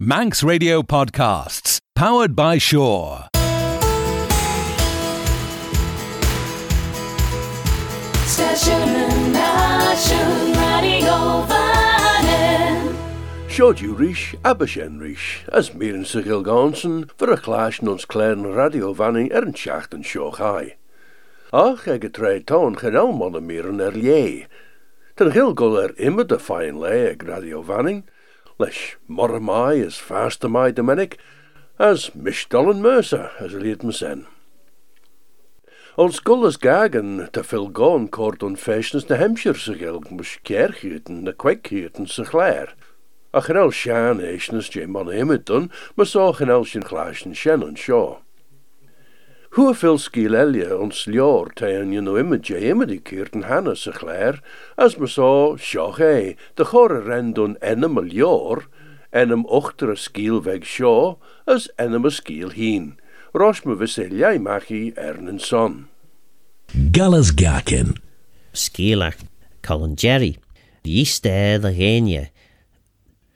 Manx Radio Podcasts, powered by Shore. Radio Vannin. Sjoerdju Rish, Abishen Rish, as Miren Sigil Gonsen, voor een glaasje ons kleine radiowanning er een schachten show gai. Ach, ik het rij toon geen meer er lie. Ten gil gul er immer de fijn lee ag radiowanning, lesh morre mai as de mennik, as misdollen mercer, as leert me sen. Ons gul is gagen te kort on fashions de Hampshire sigil mus kerkhieten, de kwekhieten sig klaar. Ach gen al sjaan eisnes je man hemmet doen, maar zo gen al sjen glaasjen sjen shaw. Hoeveel skiel elje ons ljoor tegen je nou immer je immer die keerten hanne sig klaar, as me sjog hei, de gore ren doen enem een ljoor, enem ochtere skiel weg shaw, as enem een skiel hien. Rosh me viseljai machi ernen son. Gallas Gakin. Skeelach, Colin Jerry, the east air the genia.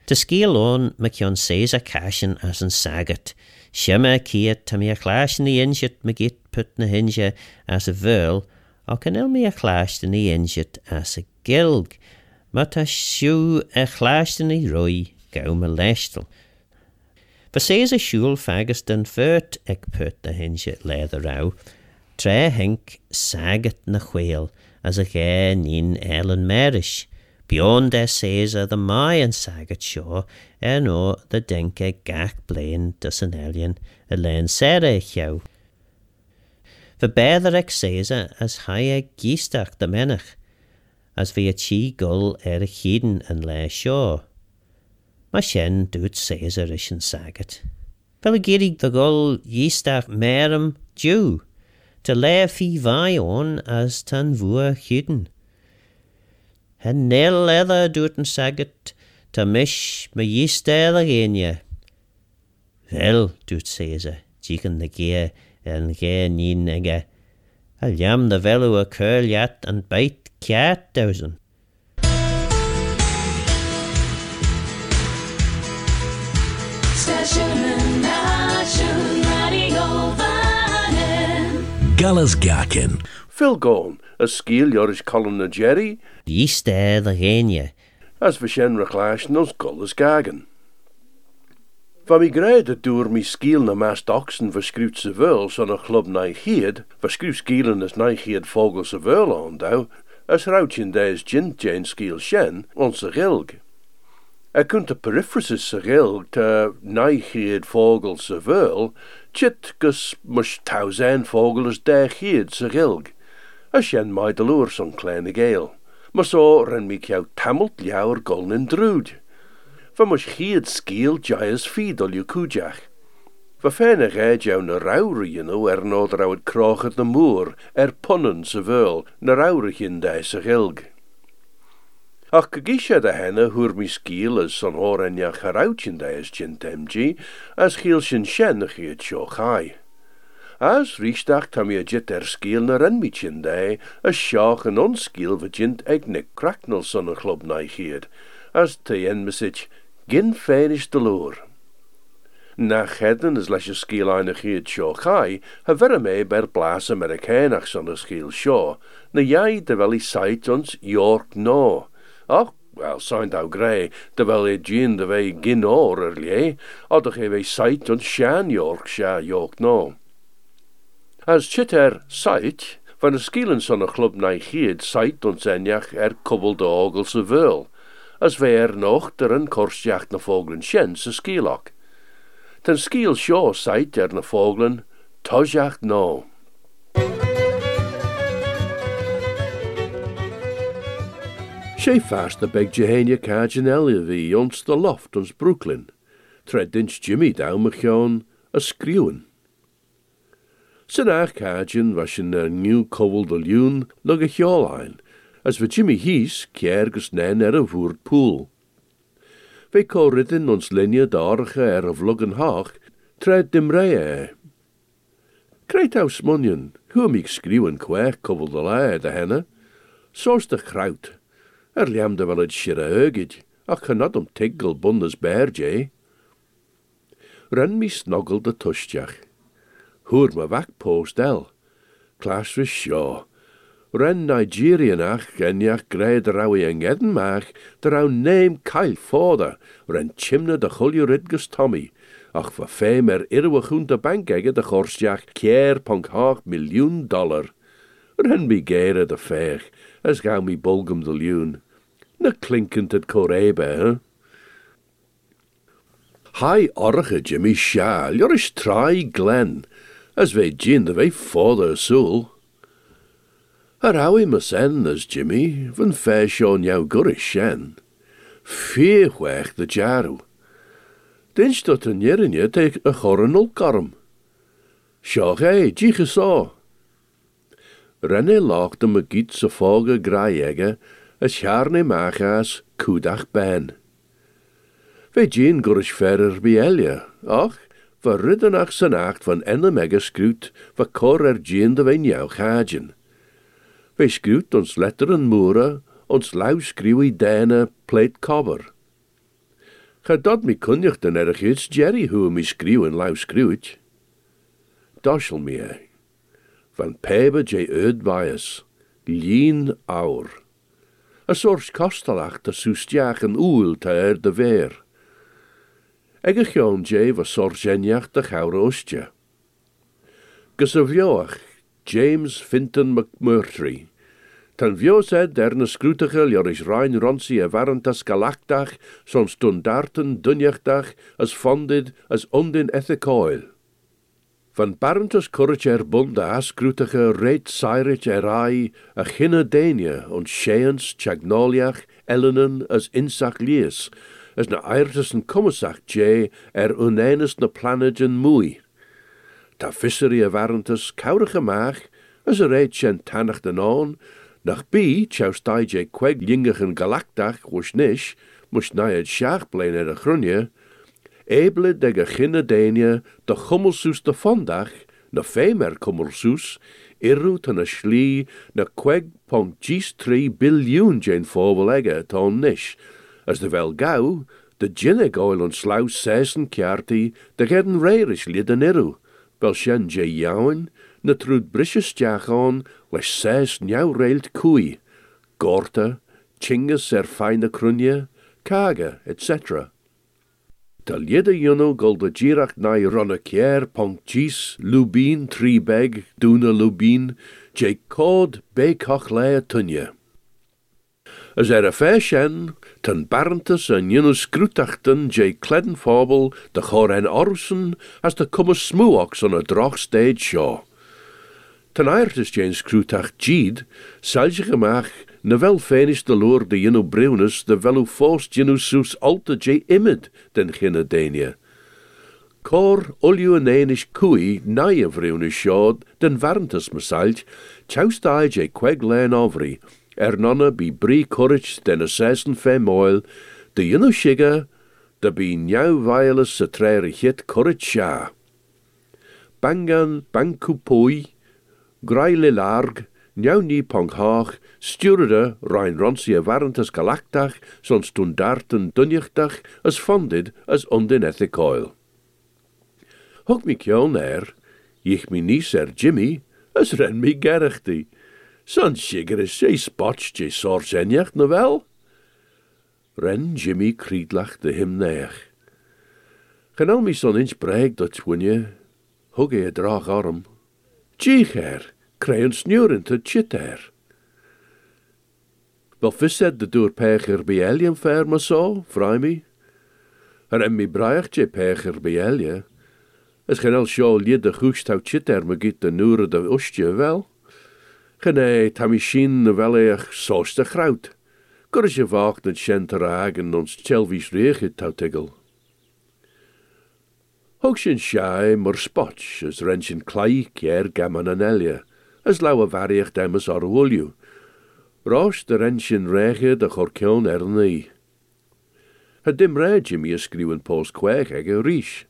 Tá scíón me ceann sé a caisin as an sagat. Siime ciad tá mí a chláisin í insead me git put na hinse as a bhil, á canil mí a chláistan í insead as a gilg, má tá siú a chláistan í roi gama leistal. Ba sé a siúil fegus den fut ag put na hinse lead ará, Tré henk sagat na chhéal as a ché nín Ellen Maris. Beyond their Caesar the Mayan sagat shaw, en o the denke gach blain dus alien, a len sere beather ex Caesar as high giestach the menach, as vi a gull er a chiden an le shaw. Ma shen doet Caesar ish an sagat. Fel the gull giestach merum Jew, to le fi on as tan vua chiden. Han nel edder duten saget, ta mish me yistæder genje. Vel, dut Caesar, jikken the gear, en gear nien ege. Al jam the velu a curl yat and bait kjat thousand. Gallas Garkin. Phil Gone, a skiel jorish Colin na Jerry, Die yiste the genia. as we sjen reclaasjen ons gulles gagen. Van mi grede door mi skiel na mast oxen verskruut se veul son a club nai heed, verskruut skielen as nai heed vogel se veul aandou, as routjen des gin jane skiel sjen, onze gilg. Er kunt de periphrasis se gilg te nai heed vogel se veul, chit gus mus tausen vogel as der heed se gilg. As sjen mai de loer son kleine geel. Maar zo ren mi jou tamelt jouwer golden droed. Van mos chiad skiel jaias fiedol je kujach. Va fene gaid jou na raure je nou er nood rauw het krochet de moer, er ponnen se veul, na raure in deze gilg. Ach gegisha de henne hoer mi skiel as son hor en ja geroutjen deis jint mg, as gielsjen shennig het sjo chai. As riestach tam je er skiel na renmietjen dei, as sjach en onskiel vajint eg ne cracknel son een club naichied, as te en mesich, gin feinish de loer. Na cheden is lesje skiel einig hiet sjo chai, ha verre mee ber blaas Amerikanach son a skiel sjo, na jai de wel sait ons York no. Ach, wel, zijn au grey, terwijl e gin de wei gin oor erlie, odach e wei sait ons shan York sha York no. As chit er sait, van a skielen son club na chied sait ons enjach er kubbel de ogel veul, as we er nog der een korsjacht na vogelen sjen se skielok. Ten skiel sjo sait er na tojjacht no. Sé fast de beg Jehania Cajun Elia vi ons de loft ons Brooklyn. Tred dins Jimmy down mechon a skriwen. Sin ach Cajun was in a new cobble de lune lug a as we Jimmy hies kjergus nen er a pool. Ve ko ridden ons linje darige er a vluggen haag, tred dim ree. Kreit au smunjen, hoe mig skriwen kwer cobble de lae de henne, soos de kraut. Er liam de wel het shire heugid, ach kan not om tiggel bundes berge. Ren mi snoggle de tustiach. Hwr ma vac post el. Fy sio. Ren Nigerianach geniach greid rawi yng Edinmach, de raw neem cael ffoda, ren chimna de chulio ridgus Tommy, ach fa fem er irwe chwn de bank ege de chorstiach kier punk hach miljoen dollar. Ren mi geire de fech, as gauw mi bulgum de lune. Na klinkend het korebe? Hai orge Jimmy Shaw, you're is Glen, as ve gin de ve father soul. Ar awi my sen as Jimmy, van fair Sean jou gurish shen. Fear wech the jarw. Den dat een jerinje teek a chorinol karm. Seach ei, dich is o. Renne lach de magiet sa foge graege, as jarne machas kudach ben. Ve gin gurish ferrer bielia, och? Va riddenach san acht van enne mega skruut, va kor er jean de wen jou gagen. Ve skruut ons letteren moere, ons lauw skruwi dene pleit cover. Ga dat den erg iets Jerry hoe mi skruwen lauw mi ei. Van pebe je uitbias, lien aur. A soort kostelach te soestiach en oel te er de weer. Ege gjon je was sorgenjach de a James Finton McMurtry. Tan vjo sed er na joris rein ronsi a varantas galachtach, son stundarten dunjachtach, as fondid as undin ethicoil. Van barentus courage er bunda ascrútige reit sairit er ai, a chinne denia, on sheans chagnoliach, as insach as na airtus en commisach je er unenes na planagen mui. Ta vissery a varentus kaurige maag, as a reit shen tannach den on, nach bi tjou stai je kweg jingigen galaktach was nish, mus na het sjaag blein er a grunje, de geginne denia de gummelsoes de vandag, na femer kummelsoes, irru tan a schlie na kweg pont gis 3 biljoen jen voorbelegge ton nish, as de wel gauw, de ginnig oil on slau sesen kjarti, de gedden reirish liden irru, wel sjen je jouwen, na trud brisjes on, les ses njau reilt kui, gorta, chingus er feine krunje, kaga, etc. Ta liede juno de girach nai ronne kier pont gis, lubin, tri beg, duna lubin, je cod be tunje. As er a fashion, ten en juno scrutachten je kledden fabel de chor en orsen as de komme smoeox on a shaw. Ten airtus Jane scrutach gid, salje gemach, na wel fenis de loor de jino breunus, de velu fost jino sus alta je imid den ginne denia. Cor en einish kui, naie vreunus sjod, den varntus mesalt, chaustai je queg len ovri, er nonna bi brie courage den assassin fe moil, de shiga, de bi violus sa trere hit courage sha. Bangan bankupoi, Graile larg, njau ni pong haag, stuurde rein ronsie warentus galaktach, son stundarten dunjachtach, as fondid as undin ethicoil. Hog mi kjon er, ich mi nis er Jimmy, as ren mi gerachti. Is sé spotch je sor zenjacht no wel? Ren Jimmy kriedlach de him neach. Genal mi son inch breg dat twinje, hug e drach arm. Gich er, krijg een snuren te chit er. Wel visset de door pecher bielien fer maar zo, vrij mi. Er en mi braaichtje pecher bielje. Es geen al sjou lied de goest hou chit er me giet de nure de ostje wel. Gene tamishin de wel eich soos de grout. Kurz je vacht het shenter hagen ons chelvies reegit hou tigel. Hoog sin shai mor spotch as renshin klai kier gammon an elia as lau a variach demas ar woliu. Rosh de renshin reiche de chorcion ni. Het dim re Jimmy ysgriwen pos kwech ag a rish.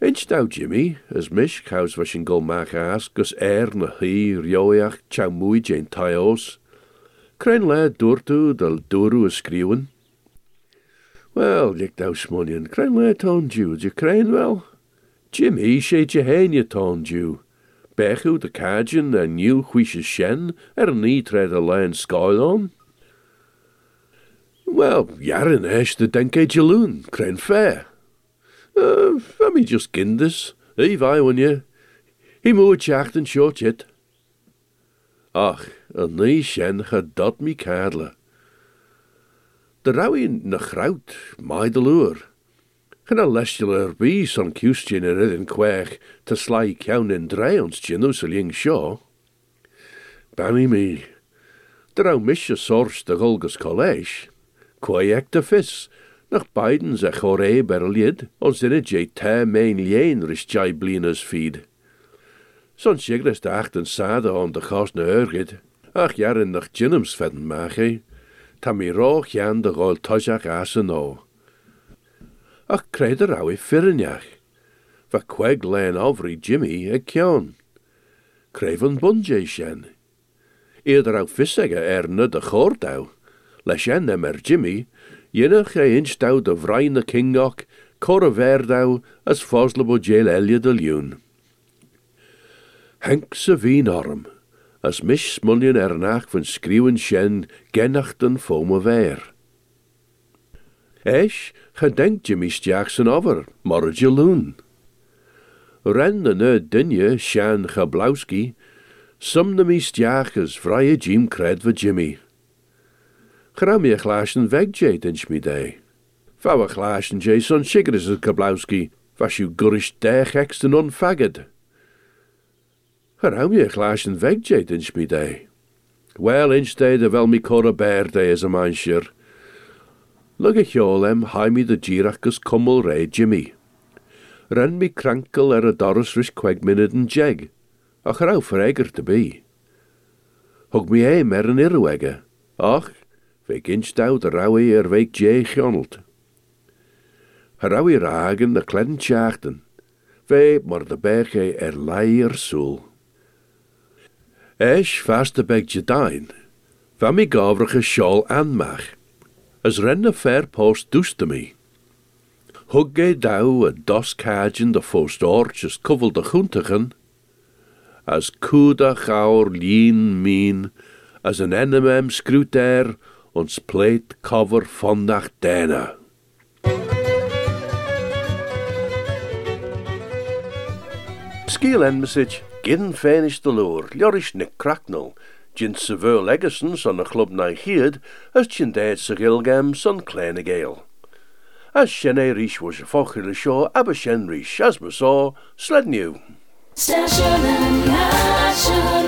Inch dau Jimmy, as mish caws vashin gol mach as, gus er na hi rioiach chow mwy jen taios. Cren le dwrtu del dwrw ysgriwen. Wel, lik thou smonion, crain le ton Jew, je crain wel? Jimmy, she je heen je ton. Bechu de cajun en nieuw huisje shen, er niet tred a lein scoil on. Wel, jaren esch de denk je jaloon, crain fair. Uh, am i just gindus, i fai when you. He mo tiacht and short yet. Ach, a ni sien cha dod mi cadla. Dy raw i na chrawt, mae dy lŵr. Chyna lesdiol yr bys o'n cwstion yr iddyn cwech ta slai cawn yn dreuns gyn nhw sy'n yng sio. Bami mi, dy raw mis y sors dy golgys coleg, cwai ec dy ffys, Nach Bidens a chore berlied, ons in het je te mijn lien ris jai blinas feed. Son sigres de acht en sade on de. Ach jaren nach ginnems vedden mache. Ta mi roch jan de gol tojach as en o. Ach creid er au i ffyrniach. Va queg len ofri Jimmy e. Creif yn bunje sien. Eer au er na de chordau. Le sien em er Jimmy, Jennach e inch dau de vrain na kingoch, cor a as foslebo jail elia de liwn. Henk arm, as mis smuljen ernach van skriwen sjen genachten fome ver. Esch, gedenk Jimmy stiach zijn over, jaloen. Ren de ne dinje sjan Gablowski, sumne mi stiach as vrije Jim cred voor Jimmy. Gra mi a glaasjen weg jay den schmidee. Vouw a glaasjen jay son sigris as Gablowski, was u gurish dech eksten onfagged. Gra mi a glaasjen weg jay den schmidee. Wel instead of wel mi cor bear day as a manshir. Lug a hjolem hai mi de girach gus cummel re Jimmy. Ren mi crankle er a doris ris queg minid en jeg. Ach rau freger te be. Hug mi eim er an irwege. Ach, ve ginstau de raui er veik je gjonelt. Haraui ragen de kledden tjachten. Ve maar de er leier soel. Esch vaste beg je dain. Van mi gavrige sjol aanmach. As renne fair post doeste me. Hug ge dau a dos kajen de fost orches kuvel de chuntigen. As kuda gaur lien mien, as een enemem screwt er, ons plate cover vandaag dena. Skiel en message, gin finish de loor, ljorish ne cracknell, gin seveur legason son a club na hied, as gin dead se gilgam son kleine gale. As shenne rish was a fochil show, abba shen rish, as we sled new. Station and Nation